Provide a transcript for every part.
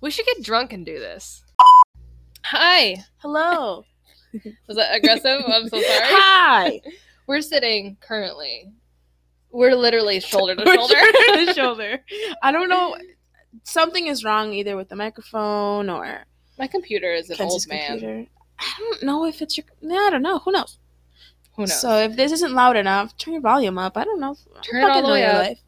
We should get drunk and do this. Hi. Hello. Was that aggressive? I'm so sorry. Hi. We're sitting currently. We're literally shoulder to shoulder. shoulder to shoulder. I don't know. Something is wrong either with the microphone or My computer is an old man. computer. I don't know if it's your. Yeah, I don't know. Who knows? Who knows? So if this isn't loud enough, turn your volume up. I don't know. Turn it all the way up. life.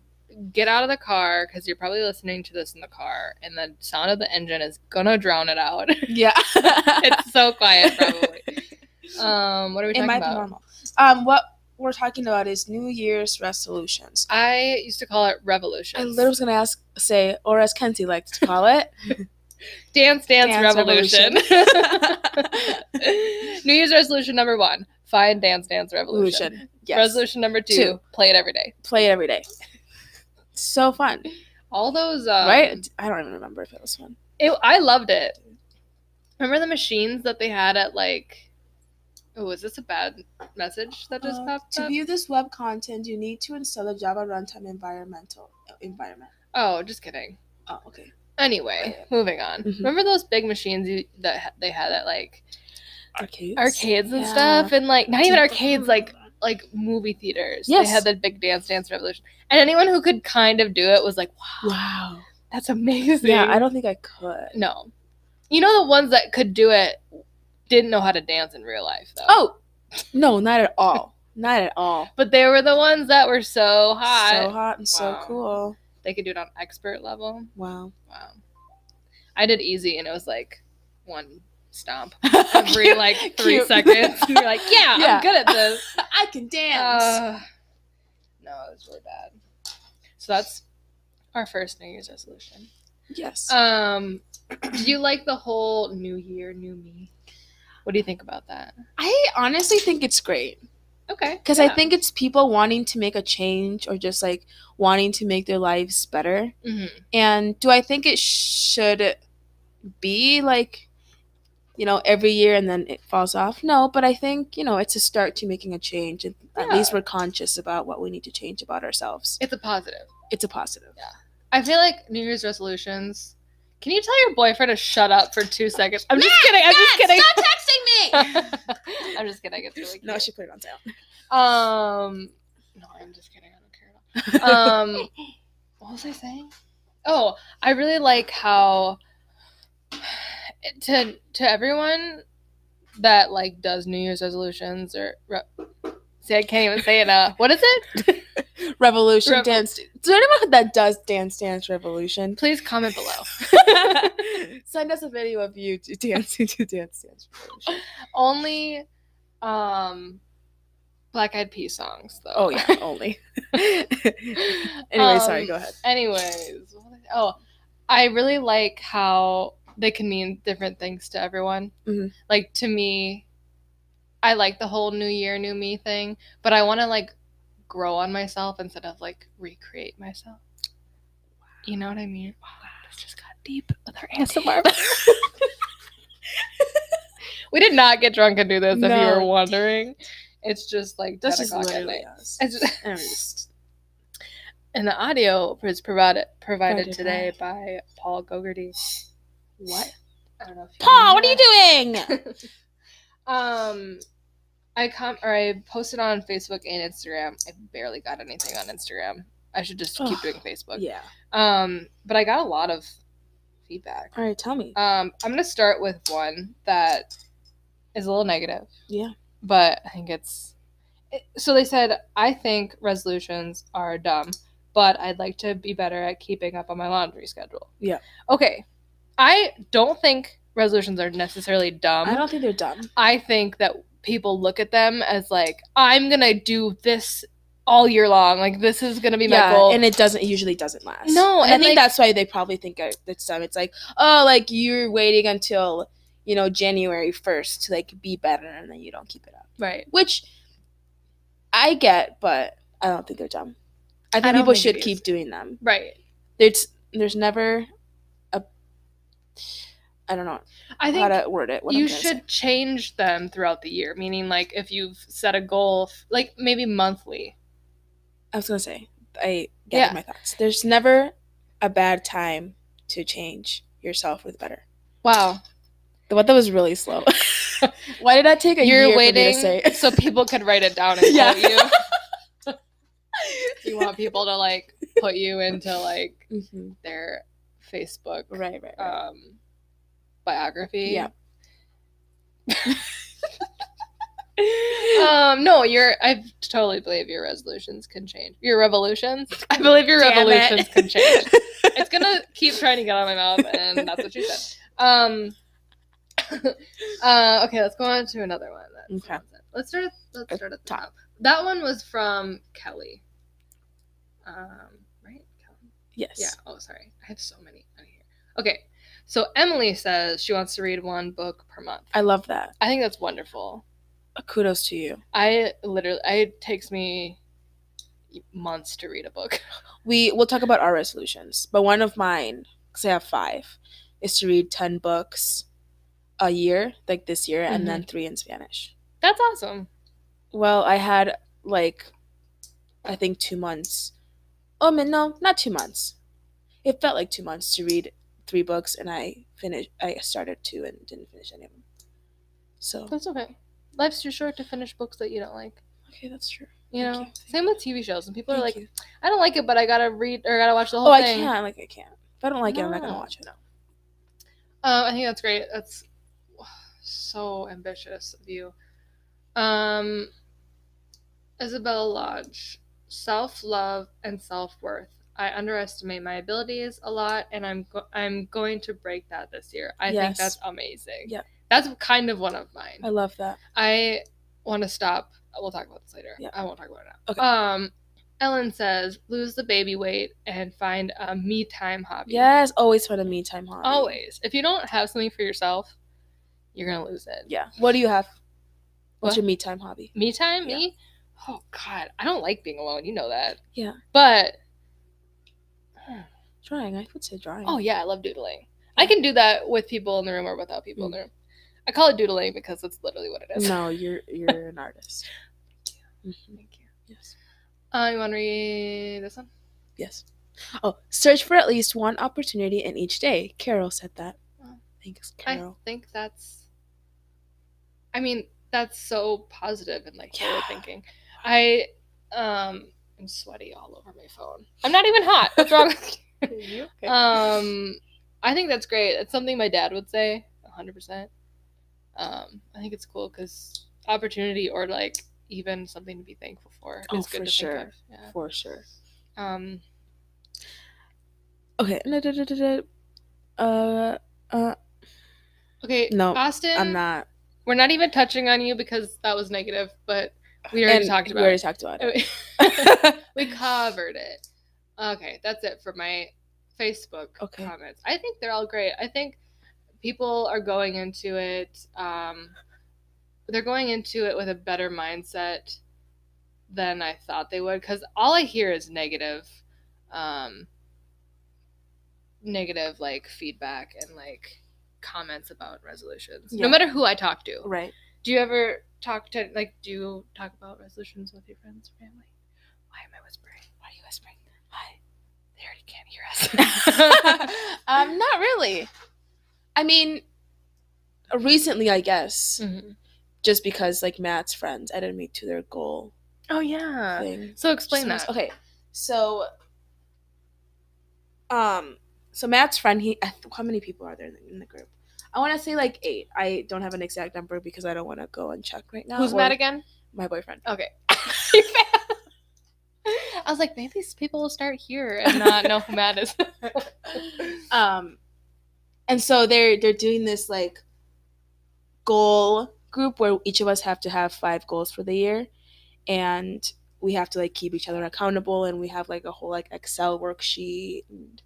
Get out of the car because you're probably listening to this in the car, and the sound of the engine is gonna drown it out. Yeah. it's so quiet, probably. Um, what are we talking it might about? Be normal. Um, what we're talking about is New Year's resolutions. I used to call it revolution. I literally was gonna ask, say, or as Kenzie likes to call it, Dance, dance, Dance revolution. New Year's resolution number one: find dance, dance, revolution. Yes. Resolution number two, Two. play it every day. Play it every day. So fun, All those, um, right? I don't even remember if it was fun. It, I loved it. Remember the machines that they had at like? Oh, is this a bad message that just Uh, popped to up? view this web content, you need to install the Java runtime environmental environment. oh, just kidding. Oh, okay. Anyway, Okay. moving on. Mhm. Remember those big machines you, that they had at like Arcades. arcades and Yeah. stuff, and like not even arcades, like like movie theaters. Yes. They had the big Dance Dance Revolution, and anyone who could kind of do it was like, "Wow, Wow. that's amazing." Yeah, I don't think I could. no. You know the ones that could do it didn't know how to dance in real life though. Oh, no, not at all. Not at all. but they were the ones that were so hot. So hot and so cool. They could do it on expert level. Wow. Wow. I did easy, and it was like one stomp every like three seconds. And you're like, yeah, Yeah. I'm good at this. I can dance. Uh, no, it was really bad. So that's our first New Year's resolution. yes. Um, do you like the whole New Year, New Me? What do you think about that? I honestly think it's great Okay, because I think it's people wanting to make a change or just like wanting to make their lives better. Mhm. And do I think it should be like, you know, every year and then it falls off? No, but I think, you know, it's a start to making a change. And at least we're conscious about what we need to change about ourselves. it's a positive. It's a positive. Yeah. I feel like New Year's resolutions. Can you tell your boyfriend to shut up for two seconds? I'm just kidding. I'm just kidding. Stop texting me! I'm just kidding. It's really cute. no, she put it on silent. Um, no, I'm just kidding. I don't care. at all. Um, what was I saying? Oh, I really like how to to everyone that like does New Year's resolutions or re- see, I can't even say it. Uh, what is it? Revolution Revo- dance. There anyone that does dance dance revolution? Please comment below. Send us a video of you to dancing to dance dance revolution. Only, um, Black Eyed Peas songs though. Oh yeah, only. anyway, sorry. Um, Go ahead. Anyways, what was I- oh, I really like how they can mean different things to everyone. Mhm. Like to me, I like the whole New Year, New Me thing, but I want to like grow on myself instead of like recreate myself. You know what I mean? Wow, this just got deep with our ASMR. we did not get drunk and do this. If you were wondering, it's just like That's just literally us. It's just- And just- and the audio was provided provided Provided today by Paul Gogarty. What? I don't know. If you Paul, what are you doing? Um, I com or I posted on Facebook and Instagram. I barely got anything on Instagram. I should just keep doing Facebook. yeah. Um, but I got a lot of feedback. All right, tell me. Um, I'm gonna start with one that is a little negative. Yeah. But I think it's it- so they said I think resolutions are dumb, but I'd like to be better at keeping up on my laundry schedule. Yeah. Okay. I don't think resolutions are necessarily dumb. I don't think they're dumb. I think that people look at them as like I'm gonna do this all year long. Like this is gonna be my yeah, goal. and it doesn't it usually doesn't last. No, and I think like- that's why they probably think it's dumb. It's like, oh, like you're waiting until you know January first to like be better, and then you don't keep it up. right. Which I get, but I don't think they're dumb. I think don't people think should keep doing them. Right. There's there's never I don't know I think how to word it. You should change them throughout the year. Meaning, like if you've set a goal, like maybe monthly. I was gonna say I Yeah. my thoughts. There's never a bad time to change yourself with better. Wow. The one that was really slow. Why did that take a You're year waiting for me to say? so people could write it down and Yeah. you. you want people to like put you into like Mhm. their Facebook Right, right, right. um biography. Yeah. um no, your I totally believe your resolutions can change. Your revolutions? I believe your Damn it. revolutions can change. it's gonna keep trying to get out of my mouth and that's what you said. Um uh okay, let's go on to another one. Okay. Let's start at, let's start at the top. top. That one was from Kelly. Um right? Kelly? yes. Yeah. Oh, sorry. I have so many on here. Okay. So Emily says she wants to read one book per month. I love that. I think that's wonderful. Kudos to you. I literally, it takes me months to read a book. We we'll talk about our resolutions, but one of mine, because I have five, is to read ten books a year, like this year, and then mm-hmm. three in Spanish. That's awesome. Well, I had like, I think two months. Oh man, no, not two months. It felt like two months to read three books, and I finished. I started two and didn't finish any of them. So That's okay. Life's too short to finish books that you don't like. okay, that's true. You Thank know, you. same with TV shows. And people are like, you. I don't like it, but I gotta read or I gotta watch the whole thing. oh, I can't. Like I can't. If I don't like it, I'm not gonna watch it. No. Um, I think that's great. That's so ambitious of you. Um, Isabella Lodge, self love and self worth. I underestimate my abilities a lot, and I'm go- I'm going to break that this year. I think that's amazing. Yeah. that's kind of one of mine. I love that. I want to stop. We'll talk about this later. Yeah. I won't talk about it now. Okay. Um, Ellen says, lose the baby weight and find a me time hobby. Yes, always find a me time hobby. Always. If you don't have something for yourself, you're gonna lose it. Yeah. What do you have? What's What? your me time hobby? Me time, Yeah. me? Oh God, I don't like being alone. You know that. Yeah. But Drawing. I would say drawing. oh yeah, I love doodling. I can do that with people in the room or without people in the room. I call it doodling because that's literally what it is. No, you're you're an artist. Mhm. Thank you. Yes. Uh, you want to read this one? Yes. Oh, search for at least one opportunity in each day. Carol said that. Oh. Thanks, Carol. I think that's. I mean, that's so positive and like forward thinking. I um am sweaty all over my phone. I'm not even hot. What's wrong? you? Um, I think that's great. It's something my dad would say, 100%. Um, I think it's cool because opportunity or like even something to be thankful for Oh, good for to sure. Yeah. for sure. Um, Okay. Uh, uh, okay, No, Austin. I'm not. We're not even touching on you because that was negative, but we already And talked We about already it. talked about it. we covered it. Okay, that's it for my Facebook Okay. comments. I think they're all great. I think people are going into it. Um, they're going into it with a better mindset than I thought they would because all I hear is negative, um, negative like feedback and like comments about resolutions. Yeah. No matter who I talk to. right. Do you ever talk to like? Do you talk about resolutions with your friends or family? Why am I whispering? Why are you whispering? Hi. They already can't hear us. um, not really. I mean, recently, I guess, Mhm. just because like Matt's friends added me to their goal Oh yeah. thing. So explain So- that. Okay, so, um, so Matt's friend, he, how many people are there in the, in the group? I want to say like eight. I don't have an exact number because I don't want to go and check right now. Who's Matt again? My boyfriend. Okay. I was like, maybe these people will start here and not know who Matt is. um and so they're they're doing this like goal group where each of us have to have five goals for the year and we have to like keep each other accountable and we have like a whole like excel worksheet and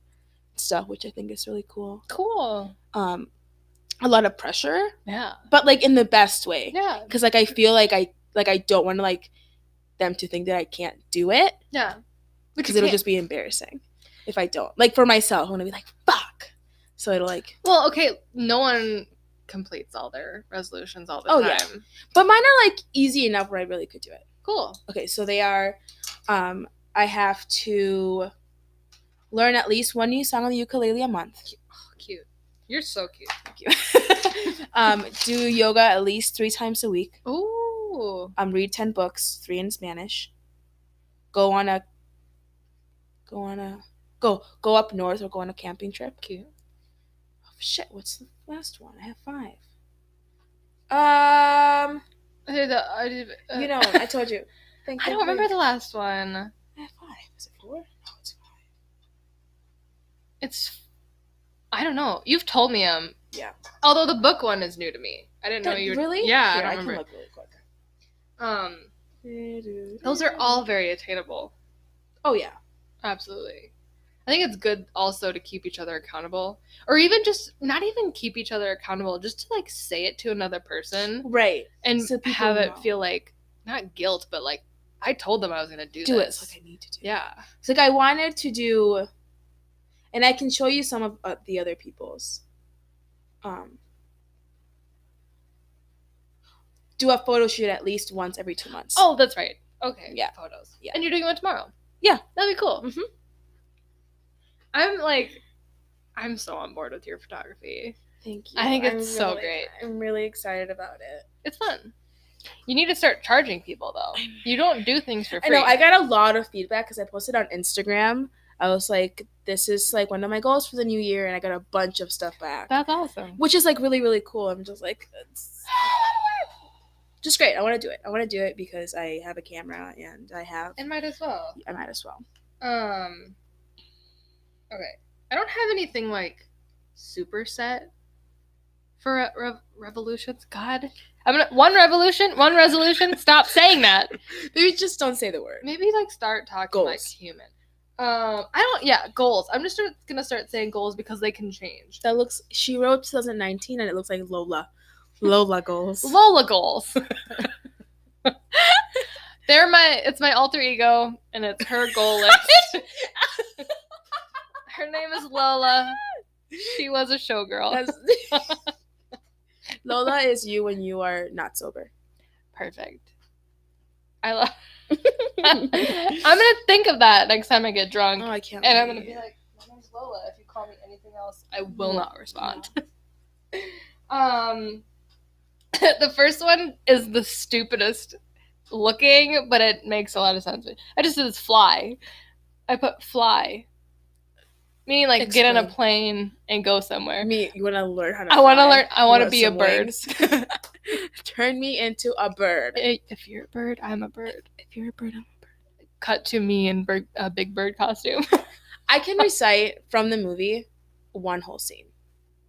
stuff which i think is really cool cool. um a lot of pressure Yeah. but like in the best way Yeah. because like i feel like i like i don't want to like them to think that i can't do it Yeah. because it'll just be embarrassing if i don't like for myself i'm gonna be like fuck so it'll like Well, okay. No one completes all their resolutions all the Oh, time. yeah. But mine are like easy enough where I really could do it. Cool. Okay, so they are um I have to learn at least one new song on the ukulele a month. You're so cute. Thank you. um, do yoga at least three times a week. Ooh. Um, read ten books, three in Spanish. Go on a go on a go go up north or go on a camping trip. Cute. Oh, shit, what's the last one? I have five. Um, Uh, you know, I told you. Think I don't remember the last one. I have five. Is it four? No, it's five. It's. I don't know. You've told me um. Yeah. Although the book one is new to me. I didn't know you were. really? Yeah, Here, I I don't can remember. look really quick. Um, those are all very attainable. Oh yeah. Absolutely. I think it's good also to keep each other accountable, or even just not even keep each other accountable, just to like say it to another person Right. and So have it know. feel like not guilt, but like I told them I was gonna do, Do it. this. It's like I need to do. yeah. It's like I wanted to do, and I can show you some of uh, the other people's. Um, do a photo shoot at least once every two months. Oh, that's right. Okay. Yeah. Photos. Yeah. And you're doing one tomorrow. Yeah. That'd be cool. Mhm. I'm like, I'm so on board with your photography. thank you. I think I'm it's so really- great. I'm really excited about it. It's fun. You need to start charging people though. You don't do things for free. I know. I got a lot of feedback because I posted on Instagram. I was like, "This is like one of my goals for the new year," and I got a bunch of stuff back, That's awesome. which is like really really cool. I'm just like, just great. I want to do it. I want to do it because I have a camera and I have. It might as well. I might as well. Um. Okay, I don't have anything like super set for re- rev- revolutions. God, I'm gonna one revolution, one resolution. Stop saying that. Maybe just don't say the word. Maybe like start talking like human. Um, I don't. Yeah, goals. I'm just start, gonna start saying goals because they can change. That looks. She wrote 2019, and it looks like Lola. Lola goals. Lola goals. They're my. It's my alter ego, and it's her goal list. her name is Lola. She was a showgirl. Lola is you when you are not sober. Perfect. I love. I'm gonna think of that next time I get drunk, Oh, I can't. and I'm gonna be like, "My name's Lola. If you call me anything else, I will not respond." um, the first one is the stupidest looking, but it makes a lot of sense. I just did this fly. I put fly, meaning like get on a plane and go somewhere. me. You want to learn how to? I want to learn. I want to be a bird. Turn me into a bird. If you're a bird, I'm a bird. If you're a bird, I'm a bird. Cut to me in bird, a big bird costume. I can recite from the movie one whole scene.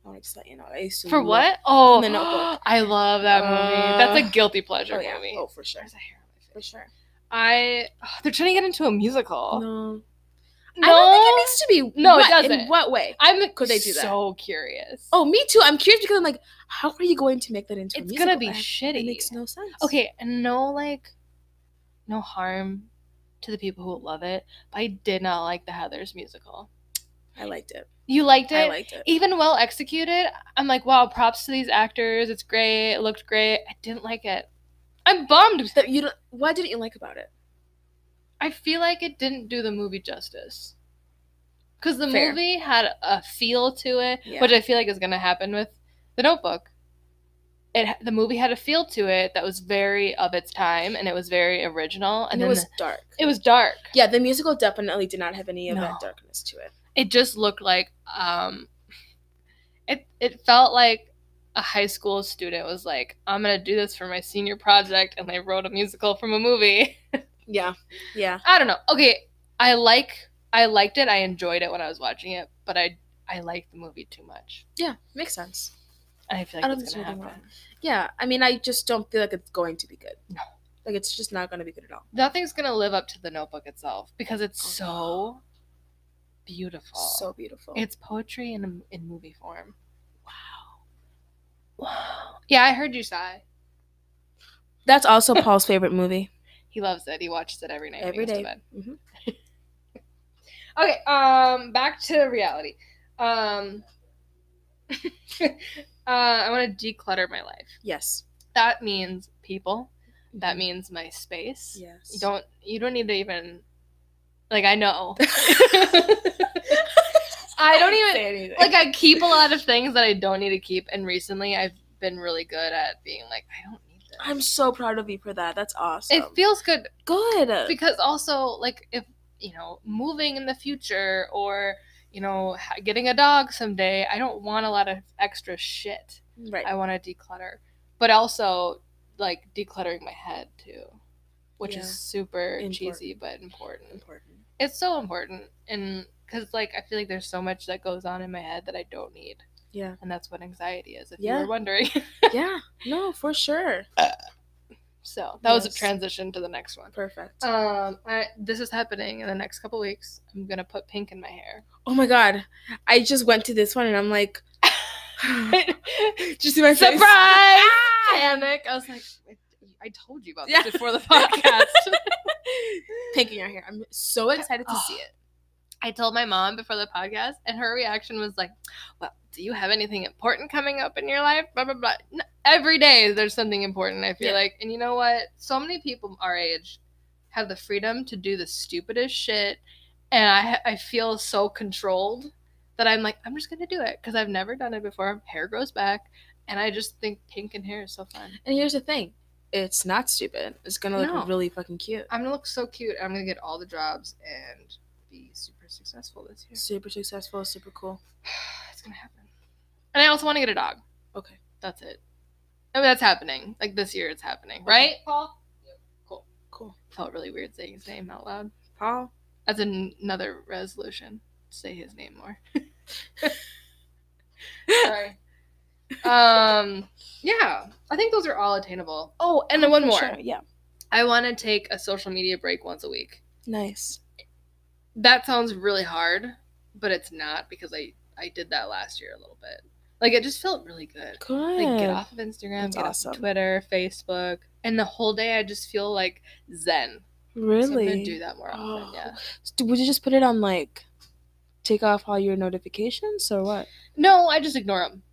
I want to just let you know. I used to For what? Oh, The Notebook. I love that movie. Uh, That's a guilty pleasure Oh yeah. movie. Oh for sure. There's a hair For sure. I. oh, they're trying to get into a musical. No. No, I don't think it needs to be. No, it doesn't. In what way? I'm Could they do that? So curious. Oh, me too. I'm curious because I'm like, how are you going to make that into a musical? it's gonna be That- shitty. It makes no sense. Okay, and no like, no harm to the people who love it, but I did not like the Heathers musical. I liked it. You liked it? I liked it. even well executed, I'm like, wow, props to these actors. It's great. It looked great. I didn't like it. I'm bummed. That you don't, what didn't you like about it? I feel like it didn't do the movie justice. Because the Fair. movie had a feel to it, Yeah. which I feel like is going to happen with The Notebook. It the movie had a feel to it that was very of its time, and it was very original. And, And it was the- dark. it was dark. Yeah, the musical definitely did not have any of No. that darkness to it. it just looked like um it it felt like a high school student was like i'm gonna do this for my senior project and they wrote a musical from a movie Yeah. Yeah. i don't know okay i like i liked it i enjoyed it when i was watching it but i i liked the movie too much Yeah. Makes sense. and i feel I like don't it's gonna happen wrong. Yeah. I mean, I just don't feel like it's going to be good. No. Like it's just not going to be good at all. nothing's gonna live up to the notebook itself because it's Oh, so beautiful So beautiful. it's poetry in, in movie form wow wow yeah i heard you sigh That's also Paul's favorite movie. He loves it. He watches it every night. when Every he goes day. to bed. hmm Okay, um, back to reality. Um, uh, I want to declutter my life. Yes. That means people. That Mhm. means my space. Yes. You don't. You don't need to even. Like I know. I don't even like I keep a lot of things that I don't need to keep, and recently I've been really good at being like, I don't. I'm so proud of you for that. That's awesome. it feels good good. because also like if you know moving in the future or you know getting a dog someday, I don't want a lot of extra shit. right. I want to declutter, but also like decluttering my head too, which Yeah. is super Important. cheesy but important. important. It's so important, and because like I feel like there's so much that goes on in my head that I don't need, Yeah. and that's what anxiety is. If Yeah. you were wondering, yeah. No, for sure. so that was a transition to the next one. Perfect. Um, I, this is happening in the next couple weeks. I'm gonna put pink in my hair. oh my god. I just went to this one and I'm like Did you see my face? Surprise! Panic! I was like, I, told you about this Yeah. before the podcast. Pink in your hair. I'm so excited to see it. I told my mom before the podcast, and her reaction was like, "Well, do you have anything important coming up in your life?" Blah blah blah. N- Every day there's something important. I feel Yeah. like, and you know what? So many people our age have the freedom to do the stupidest shit, and I I feel so controlled that I'm like, I'm just gonna do it because I've never done it before. Hair grows back, and I just think pink and hair is so fun. And here's the thing. It's not stupid. It's gonna look No. really fucking cute. I'm gonna look so cute. I'm gonna get all the jobs and be super successful this year. Super successful, super cool. it's gonna happen. And I also want to get a dog. Okay. That's it. I mean, that's happening. Like this year, it's happening, right, Paul? Cool. Cool. Felt really weird saying his name out loud. Paul. That's an- another resolution. Say his name more. Sorry. Um. Yeah, I think those are all attainable. Oh, and then one For more. sure, Yeah. I want to take a social media break once a week. Nice. that sounds really hard, but it's not because I I did that last year a little bit. Like it just felt really good. Good. Like get off of Instagram, That's get awesome. off of Twitter, Facebook, and the whole day I just feel like zen. So I'm Really? gonna do that more often. Oh. Yeah. So Would you just put it on like take off all your notifications or what? No, I just ignore them.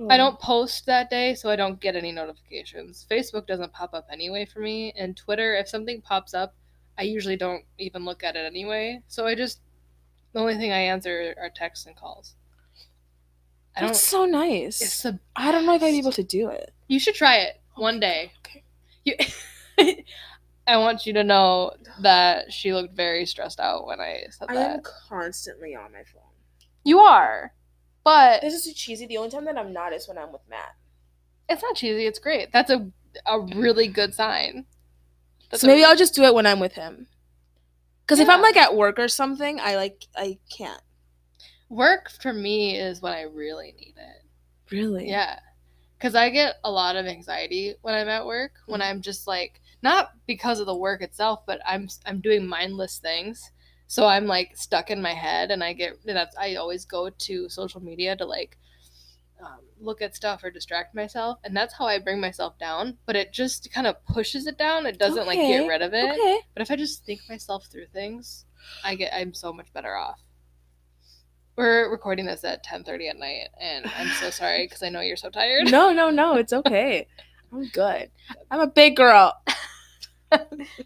Oh. I Oh. don't post that day, so I don't get any notifications. Facebook doesn't pop up anyway for me, and Twitter, if something pops up, I usually don't even look at it anyway. So I just the only thing I answer are texts and calls. I don't. That's so nice. It's the I don't know if I'd be able to do it. You should try it one day. Okay. You, I want you to know that she looked very stressed out when I said I that. I am constantly on my phone. You are, but This is too cheesy. The only time that I'm not is when I'm with Matt. it's not cheesy. It's great. That's a a really good sign. That's so maybe I'll just do it when I'm with him. Because if I'm like at work or something, I like I can't. Work for me is when I really need it. Really? Yeah. Cuz I get a lot of anxiety when I'm at work, when I'm just like not because of the work itself, but I'm I'm doing mindless things. So I'm like stuck in my head and I get and that's I always go to social media to like um, look at stuff or distract myself and that's how I bring myself down, but it just kind of pushes it down. It doesn't like get rid of it. Okay. But if I just think myself through things, I get I'm so much better off. We're recording this at 10:30 at night, and I'm so sorry because I know you're so tired. No, no, no. It's okay. I'm good. I'm a big girl.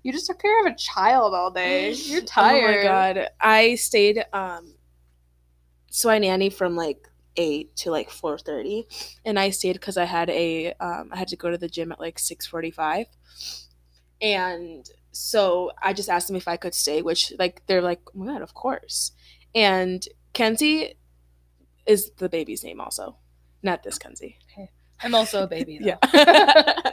You just took care of a child all day. You're tired. Oh my god. I stayed um so I nanny from like 8 to like 4:30 and I stayed cuz I had a um I had to go to the gym at like 6:45. And so I just asked them if I could stay, which like they're like, "Oh my god, of course." And Kenzie is the baby's name also. Not this Kenzie. I'm also a baby. Yeah.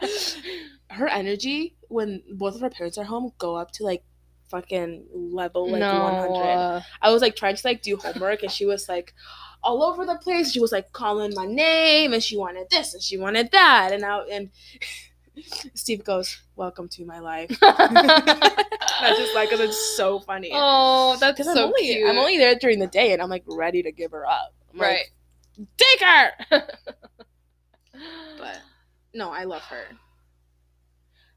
her energy when both of her parents are home go up to like fucking level like no. 100. uh, I was like trying to like do homework and she was like all over the place. She was like calling my name and she wanted this and she wanted that and I and Steve goes, "Welcome to my life." I just like because it's so funny. Oh, that's so I'm only cute. I'm only there during the day and I'm like ready to give her up. I'm like, right. Take her. But no, I love her.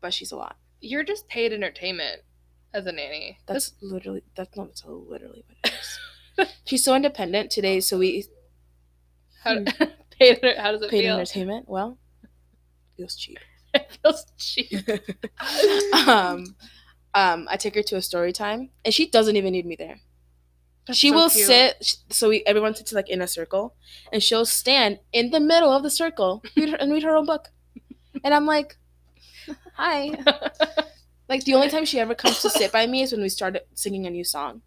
But she's a lot. you're just paid entertainment as a nanny. That's literally that's not so literally what it is. She's so independent today, so we how, hmm. paid, how does it feel? paid feel? entertainment. Well, feels cheap. It feels cheap. um, um, I take her to a story time, and she doesn't even need me there. That's she so will cute. sit. So we everyone sits like in a circle, and she'll stand in the middle of the circle read her, and read her own book. And I'm like, hi. Like the only time she ever comes to sit by me is when we start singing a new song,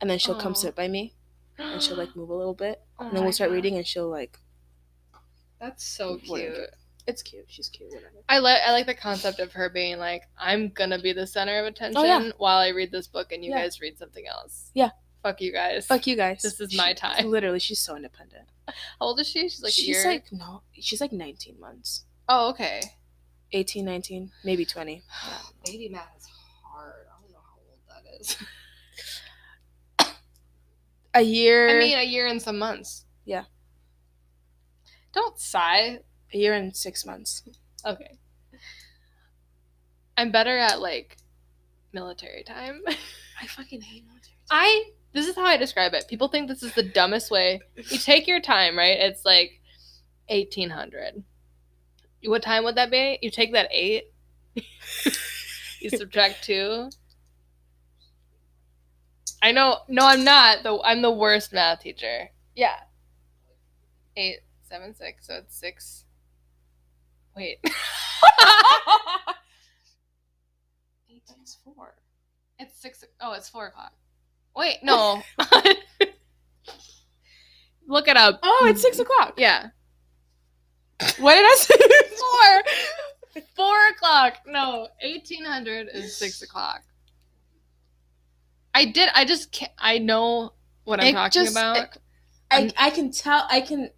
and then she'll come sit by me and she'll like move a little bit, Oh and then we'll start God. reading, and she'll like, That's so Whatever. Cute. it's cute. She's cute. Whatever. I like I like the concept of her being like, I'm gonna be the center of attention Oh, yeah. while I read this book and you Yeah. guys read something else. Yeah. Fuck you guys. Fuck you guys. This is my time. Literally, she's so independent. How old is she? She's like a she's year. like no, she's like 19 months, oh, okay. 18, 19, maybe 20. Baby math is hard. I don't know how old that is. A year. I mean, a year and some months. Yeah. Don't sigh. A year and six months. Okay. I'm better at like military time. I fucking hate military. I this is how I describe it. People think this is the dumbest way. You take your time, right? It's like 1800. What time would that be? You take that 8. you subtract 2. I know. No, I'm not. The I'm the worst math teacher. Yeah. Eight, seven, six. So it's 6. Wait. It's four. It's 6 Oh, it's 4 o'clock. Wait, no. Look it up. Oh, it's six o'clock. Yeah. What did I say? Four. Four o'clock. No, eighteen hundred is six o'clock. I did. I just can't. I know what I'm It talking just- about. it- I I can tell. I can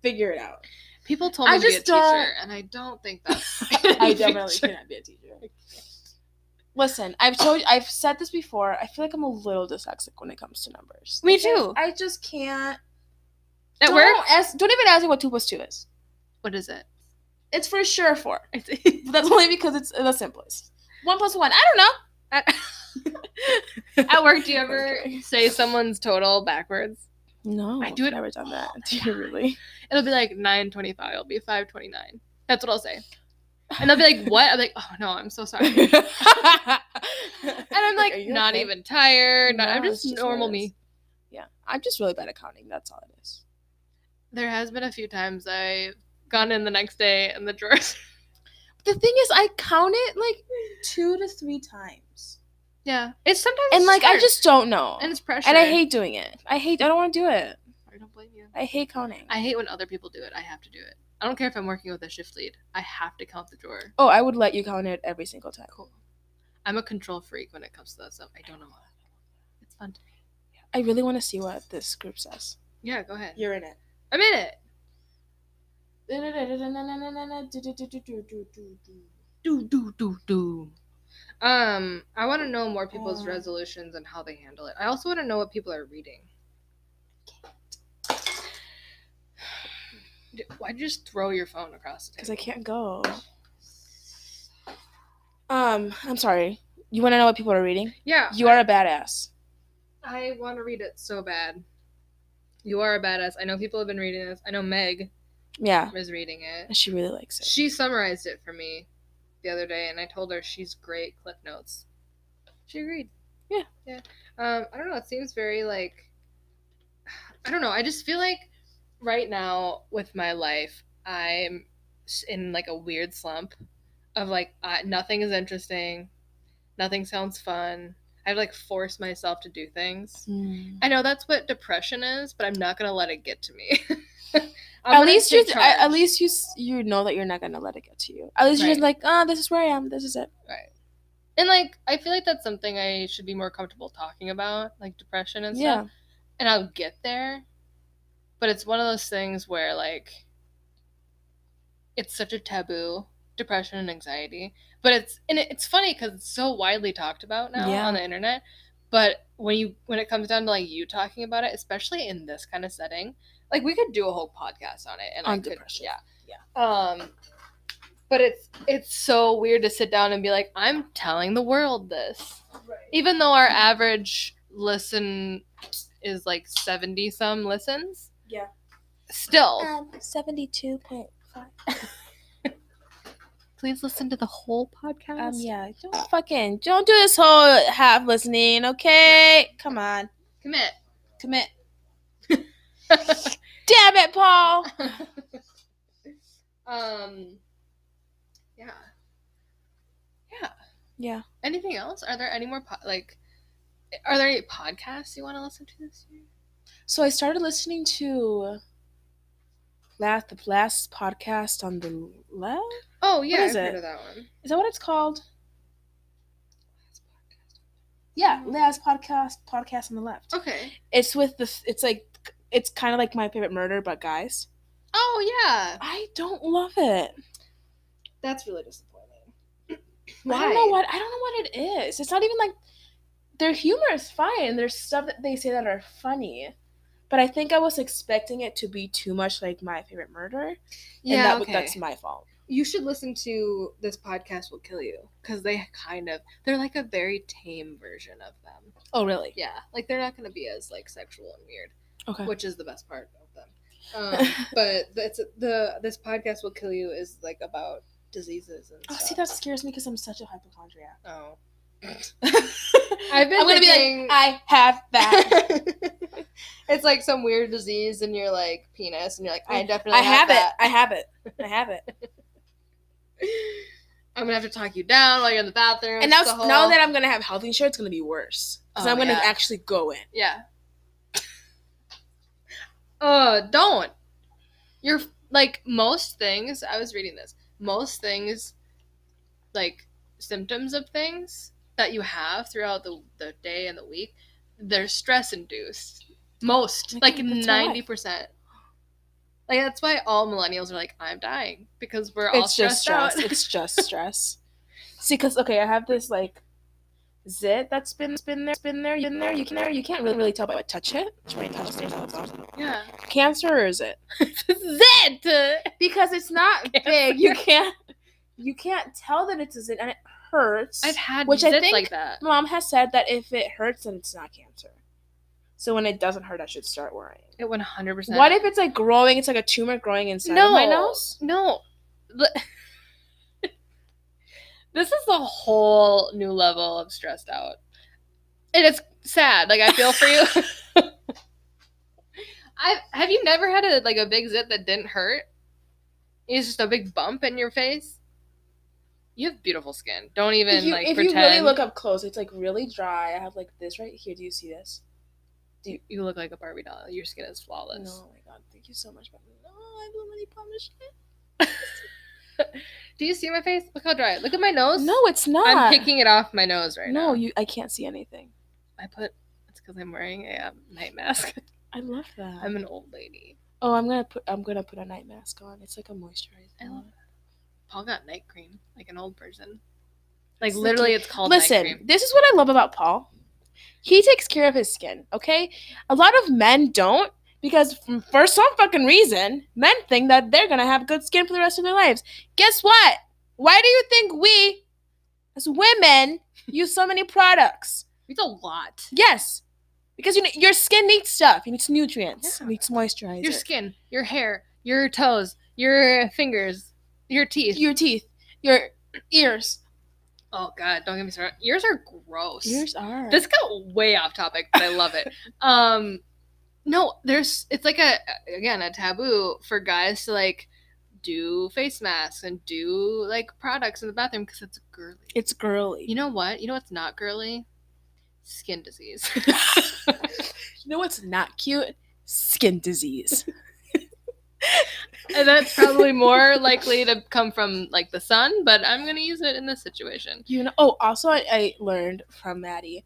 figure it out. People told me I to be a just teacher, don't- and I don't think that's. I definitely cannot be a teacher. Listen, I've told I've said this before. I feel like I'm a little dyslexic when it comes to numbers. Me Like, too. I, just can't. At don't work. Ask, don't even ask me what two plus two is. What is it? It's for sure four. But that's only because it's the simplest. One plus one. I don't know. At, at work, do you ever Okay. say someone's total backwards? No, I do it- I've never done that. Do you really? It'll be like nine twenty-five. It'll be five twenty-nine. That's what I'll say. And they'll be like, "What?" I'm like, "Oh no, I'm so sorry." And I'm like, you not okay? even tired. not- I'm just, just normal me. Yeah, I'm just really bad at counting. That's all it is. There has been a few times I've gone in the next day and the drawers. The thing is, I count it like two to three times, yeah, it's sometimes and like I just don't know, and it's pressure. and I hate doing it. I hate. I don't want to do it. I don't blame you. I hate counting. I hate when other people do it. I have to do it. I don't care if I'm working with a shift lead. I have to count the drawer. oh, I would let you count it every single time. Cool. I'm a control freak when it comes to that stuff. I don't know why. It's fun to me. I really want to see what this group says. Yeah, go ahead. You're in it. I'm in it. Do do do do. Um, I want to know more people's Uh. resolutions and how they handle it. I also want to know what people are reading. You just throw your phone across the Because? I can't go. Um, I'm sorry. You want to know what people are reading? Yeah, You are a badass. I want to read it so bad. You are a badass. I know people have been reading this. I know Meg Yeah, is reading it. she really likes it. She summarized it for me the other day, and I told her she's great. Cliff notes. She agreed. Yeah. Yeah. Um, I don't know. It seems very like. I don't know. I just feel like right now with my life, I'm in like a weird slump of like uh, nothing is interesting, nothing sounds fun. I like force myself to do things. Mm. I know that's what depression is, but I'm not gonna let it get to me. At least you, at, least you, you know that you're not gonna let it get to you. At least you're just like, ah, this is where I am. This is it. Right. And like I feel like that's something I should be more comfortable talking about, like depression and stuff. Yeah. And I'll get there. But it's one of those things where like it's such a taboo, depression and anxiety. But it's and it's funny cuz it's so widely talked about now Yeah. on the internet. But when you when it comes down to like you talking about it, especially in this kind of setting, like we could do a whole podcast on it and I On could depression. yeah. Yeah. Um but it's it's so weird to sit down and be like, I'm telling the world this. Even though our average listen is like 70 some listens, Yeah. still, Um, seventy-two point five. please listen to the whole podcast. Um, yeah. Don't fucking don't do this whole half listening. Okay, come on. Commit. Commit. Damn it, Paul. um. Yeah. Yeah. Yeah. Anything else? Are there any more po- like? Are there any podcasts you want to listen to this year? So I started listening to last the last podcast on the left. Oh yeah, I've heard of that one. Is that what it's called? Yeah, last podcast podcast on the left. Okay. It's with the. It's like it's kind of like my favorite murder, but guys. Oh yeah, I don't love it. that's really disappointing. I don't know what I don't know what it is. It's not even like their humor is fine. There's stuff that they say that are funny, but I think I was expecting it to be too much like my favorite murder, Yeah, and that, okay. that's my fault. you should listen to this podcast will kill you because they kind of they're like a very tame version of them. Oh really? Yeah, like they're not going to be as like sexual and weird, Okay. which is the best part of them. Um, but the this podcast will kill you is like about diseases and Oh, stuff. see, that scares me because I'm such a hypochondriac. Oh. I've been I'm gonna thinking- be like, I have that. it's like some weird disease in your like penis, and you're like, I definitely I have it. that. I have it. I have it. I'm gonna have to talk you down while you're in the bathroom. and now, now that I'm gonna have health insurance, it's gonna be worse because Oh, I'm gonna yeah. actually go in. yeah. Uh, don't. You're like most things. I was reading this. Most things, like symptoms of things that you have throughout the the day and the week, they're stress induced. Most, like think that's why. ninety percent. Like that's why all millennials are like, I'm dying because we're all It's just stressed stress. out. it's just stress. See, because okay, I have this like zit that's been been there, been there, been there. You can there, you can't really really tell by what touch it. Touch it. yeah. Cancer or is it? Zit. Because it's not Cancer. big. You can't you can't tell that it's a zit and it hurts. I've had Which I think- like that. Mom has said that if it hurts, then it's not cancer. So when it doesn't hurt, I should start worrying. It one hundred percent. What if it's like growing? It's like a tumor growing inside no of my nose. No. A whole new level of stressed out, and it's sad. Like I feel for you. I have you never had a like a big zit that didn't hurt? It's just a big bump in your face. You have beautiful skin. Don't even if you, like if pretend. you really look up close, it's like really dry. I have like this right here. Do you see this? you, you look like a Barbie doll. Your skin is flawless. No, oh my god, thank you so much. But no, I have so many promise. Do you see my face? Look how dry. Look at my nose. No, it's not. I'm picking it off my nose right no, now. No, you. I can't see anything. I put. It's because I'm wearing a um, night mask. I love that. I'm an old lady. oh, I'm gonna put. I'm gonna put a night mask on. It's like a moisturizer. I love it. Paul got night cream like an old person. Like It's literally, a- it's called night Listen, cream. this is what I love about Paul. He takes care of his skin, okay? A lot of men don't because for some fucking reason, men think that they're going to have good skin for the rest of their lives. Guess what? Why do you think we as women use so many products? It's a lot. Yes. Because you know, your skin needs stuff. It needs nutrients. Yeah. It needs moisturizer. Your skin, your hair, your toes, your fingers, your teeth. your teeth, your ears. oh God, don't get me started. Ears are gross. Ears are. This got way off topic, but I love it. um, no, there's it's like a again a taboo for guys to like do face masks and do like products in the bathroom because it's girly. it's girly. You know what? You know what's not girly? Skin disease. You know what's not cute? Skin disease. and that's probably more likely to come from like the sun, but I'm gonna use it in this situation. You know. Oh, also, I, I learned from Maddie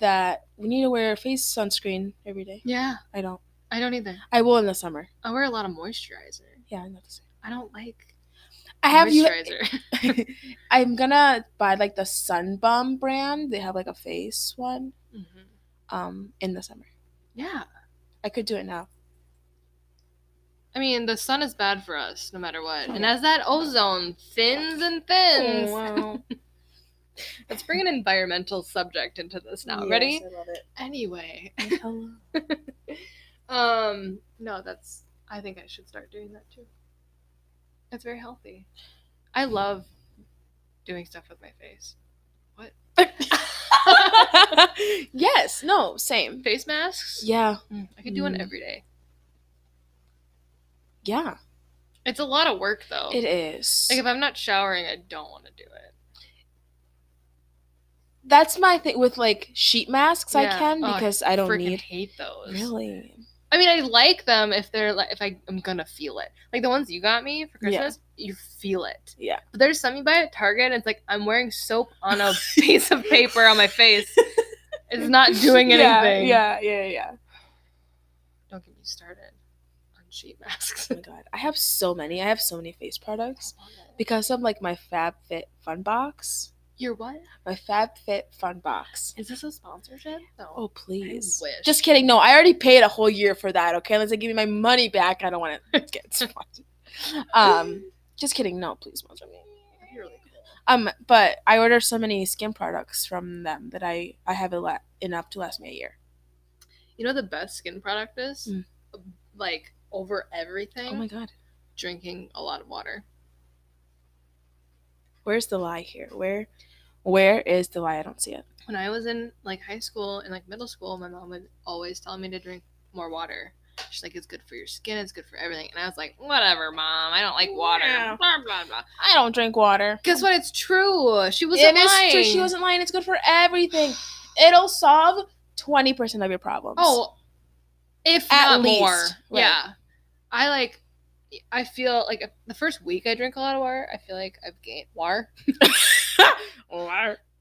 that we need to wear face sunscreen every day. Yeah, I don't. I don't either. I will in the summer. I wear a lot of moisturizer. Yeah, I know. the same. I don't like I have you. I'm gonna buy like the Sun Bum brand. They have like a face one. Mhm. Um, in the summer. Yeah. I could do it now. I mean, the sun is bad for us no matter what. Oh, And as that ozone thins and thins, wow. let's bring an environmental subject into this now. Yes, Ready? I love it. Anyway. Um, no, that's I think I should start doing that too. It's very healthy. I love doing stuff with my face. What? yes. No. Same. Face masks? Yeah. Mm, I could do one Mm. every day. Yeah. It's a lot of work though. It is. Like if I'm not showering, I don't want to do it. That's my thing with like sheet masks. I Yeah. can Oh, I because I don't need. hate those. Really. I mean, I like them if they're like if I am gonna feel it. Like the ones you got me for Yeah. Christmas, you feel it. Yeah. But there's some you buy at Target, and it's like I'm wearing soap on a piece of paper on my face. It's not doing anything. Yeah. Yeah. Yeah. Yeah. Don't get me started on sheet masks. Oh my god, I have so many. I have so many face products because of like my FabFit Fun Box. You're what? My FabFit Fun Box. Is this a sponsorship? No. Oh please. wish. Just kidding. No, I already paid a whole year for that. Okay, unless they give me my money back, I don't want to get sponsored. um, just kidding. No, please sponsor me. You're really cool. Um, but I order so many skin products from them that I I have la- enough to last me a year. You know the best skin product is? Mm. Like over everything. Oh my god, drinking a lot of water. where's the lie here? Where, where is the lie? I don't see it. When I was in like high school and like middle school, my mom would always tell me to drink more water. She's like, it's good for your skin, it's good for everything. And I was like, whatever, mom. I don't like water. Yeah. Blah blah blah. I don't drink water. Guess what? It's true. She wasn't It lying. true. She wasn't lying. It's good for everything. It'll solve twenty percent of your problems. Oh, if At not least, more. right. Yeah. I like. I feel like the first week I drink a lot of water, I feel like I've gained water.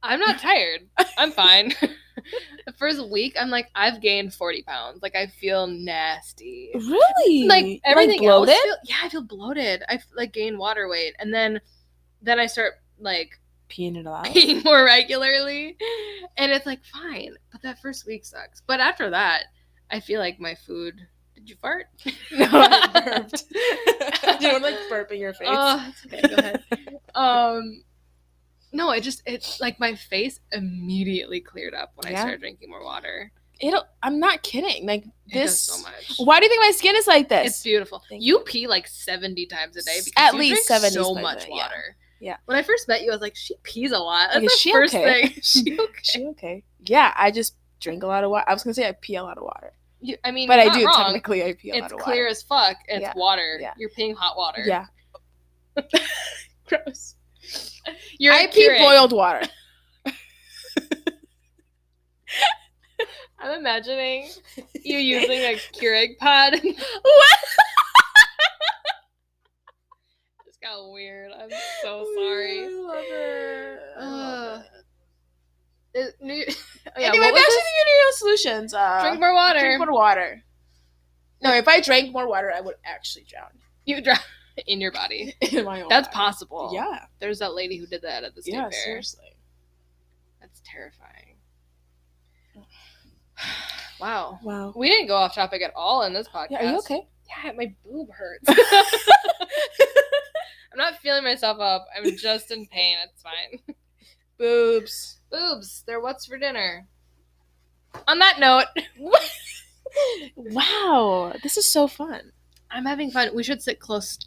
I'm not tired. I'm fine. the first week, I'm like, I've gained 40 pounds. Like, I feel nasty. really? Like, everything bloated? else. Feel, yeah, I feel bloated. I like gain water weight. And then, then I start like peeing it out. peeing more regularly. And it's like, fine. But that first week sucks. But after that, I feel like my food. Did you fart? no, I burped. you know, like burp in your face. Oh, it's okay. Go ahead. um, no, it just it's like my face immediately cleared up when I started drinking more water. It'll. I'm not kidding. Like this. does so much. Why do you think my skin is like this? It's beautiful. Thank You pee like seventy times a day because at you least drink 70 so much day, water. Yeah. When I first met you, I was like, she pees a lot. That's Like, is the she first okay? thing. She okay? She okay? Yeah, I just drink a lot of water. I was gonna say I pee a lot of water, You, I mean, but I do wrong. technically. I pee a It's lot of water. It's clear as fuck. It's Yeah. water. Yeah. You're peeing hot water. Yeah. Gross. You're I pee boiled water. I'm imagining you using a Keurig pod. what? It's got weird. I'm so sorry. I love it. I love it. It- new- oh, yeah, anyway, back to the New solutions. Uh, drink more water. Drink more water. No, if I drank more water, I would actually drown You drown in your body. in my own. That's body. possible. Yeah. There's that lady who did that at the state Yeah. fair. Seriously. That's terrifying. wow. Wow. We didn't go off topic at all in this podcast. Yeah. Are you okay? Yeah, my boob hurts. I'm not feeling myself up. I'm just in pain. It's fine. Boobs. Boobs. They're what's for dinner. On that note, wow. This is so fun. I'm having fun. We should sit close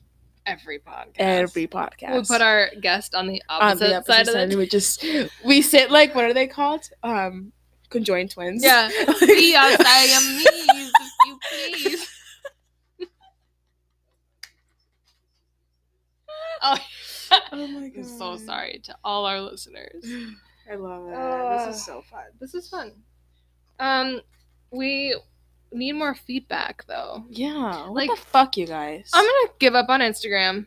every podcast. Every podcast. We put our guest on the on opposite, the opposite side side, of the we just we sit like what are they called? Um, conjoined twins. Yeah. Be outside your knees, if you please. oh, Oh my I'm so sorry to all our listeners. I love it. Ugh. this is so fun. This is fun. Um, we need more feedback though. Yeah. What Like- the fuck, you guys? I'm gonna give up on Instagram.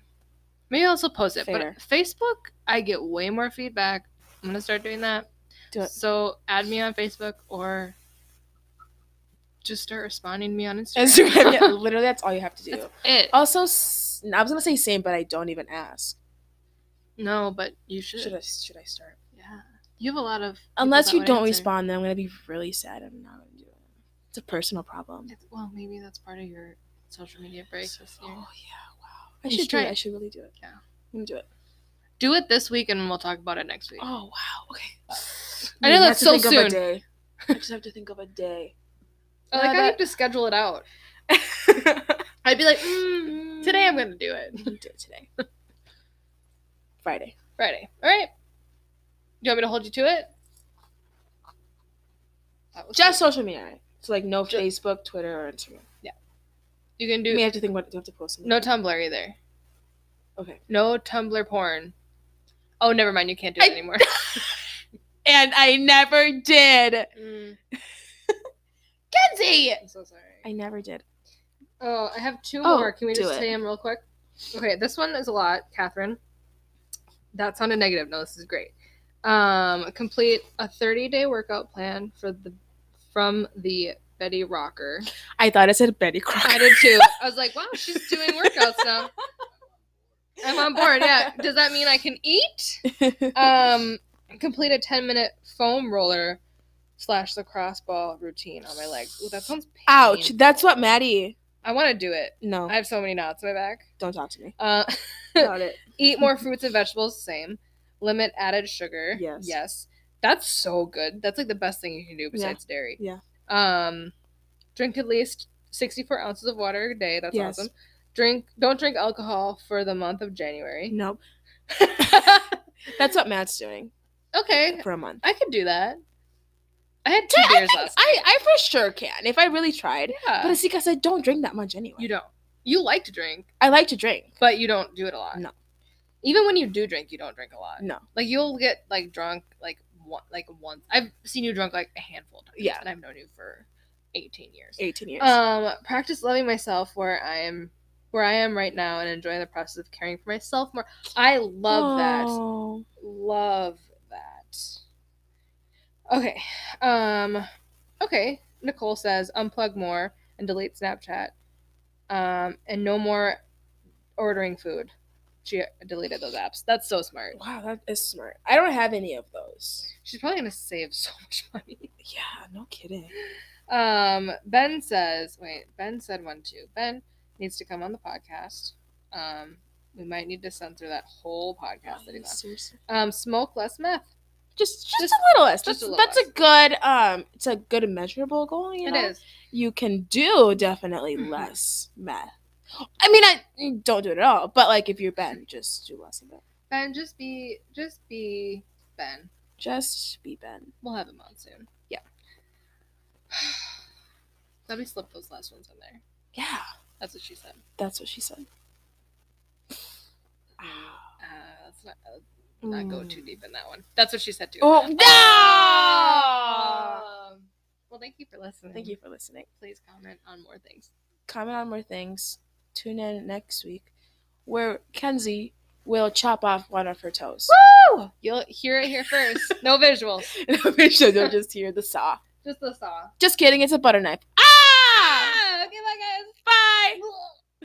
Maybe I'll still post it, Fair. but Facebook, I get way more feedback. I'm gonna start doing that. Do it. So add me on Facebook or just start responding to me on Instagram. Instagram. yeah, literally, that's all you have to do. That's it. Also, I was gonna say same, but I don't even ask. No, but you should. Should I? Should I start? Yeah. You have a lot of. Unless you don't answer. respond, then I'm gonna be really sad. I'm not gonna do it. It's a personal problem. It's- well, maybe that's part of your social media break this year. Oh yeah! Wow. I You should try it. I should really do it. Yeah. I'm gonna do it. Do it this week, and we'll talk about it next week. Oh wow. Okay. I know that's so think of a soon. day. I just have to think of a day. I like you have to schedule it out. I'd be like, mm, today I'm gonna do it. do it today. Friday. Friday. All right. Do you want me to hold you to it? Just so- social media. Right? So like no Ju- Facebook, Twitter, or Instagram. Yeah. You can Do, we do have to think what do you have to post. something? no Tumblr either. Okay. No Tumblr porn. Oh, never mind. You can't do it I- anymore. And I never did. Mm, Kenzie. I'm so sorry. I never did. Oh, I have two Oh, more. Can we just it. say them real quick? Okay, this one is a lot, Catherine. That sounded negative. No, this is great. Um, complete a 30 day workout plan for the from the Betty Rocker. I thought I said Betty Crocker. I did too. I was like, wow, she's doing workouts now. I'm on board. Yeah. Does that mean I can eat? Um, complete a 10 minute foam roller slash lacrosse ball routine on my legs. Ooh, that sounds Ouch. That's what Maddie. I want to do it. No, I have so many knots in my back. don't talk to me Uh, about it. eat more fruits and vegetables. Same. Limit added sugar. Yes. Yes. That's so good. That's like the best thing you can do besides dairy. Yeah. Um, drink at least 64 ounces of water a day. That's Yes. awesome. Drink. Don't drink alcohol for the month of January. Nope. That's what Matt's doing okay, for a month. I could do that. I had two I, beers think- last I. I for sure can if I really tried. yeah. But it's because I don't drink that much anyway. you don't. You like to drink, I like to drink. but you don't do it a lot. No. Even when you do drink, you don't drink a lot. No. Like you'll get like drunk like one like once. I've seen you drunk like a handful of times. Yeah. And I've known you for eighteen years. 18 years. Um, practice loving myself where I am where I am right now and enjoying the process of caring for myself more. I love that. Love that. Okay. Um okay. Nicole says unplug more and delete Snapchat. Um and no more ordering food. She deleted those apps. That's so smart. Wow, that is smart. I don't have any of those. She's probably gonna save so much money. Yeah, no kidding. Um, Ben says, wait, Ben said one too. Ben needs to come on the podcast. Um, we might need to censor that whole podcast that he's on. Um, smoke less meth. Just, just, Just- a little less. just That's, a little that's a good um. It's a good measurable goal. You know, is. you can do definitely Mhm. less meth. I mean, I don't do it at all. But like, if you're Ben, just do less of it. Ben, just be, just be Ben. Just be Ben. We'll have him on soon. Yeah. Let me slip those last ones in there. Yeah, That's what she said. that's what she said. Uh, let's not, uh, not go Mm. too deep in that one. That's what she said too. Oh no! Um, well, thank you for listening. Thank you for listening. Please comment on more things. Comment on more things. Tune in next week, where Kenzie will chop off one of her toes. Woo! You'll hear it here first. No visuals. Make sure you'll just hear the saw. Just the saw. Just kidding, it's a butter knife. Ah! Ah! Okay, bye guys. Bye! Bye.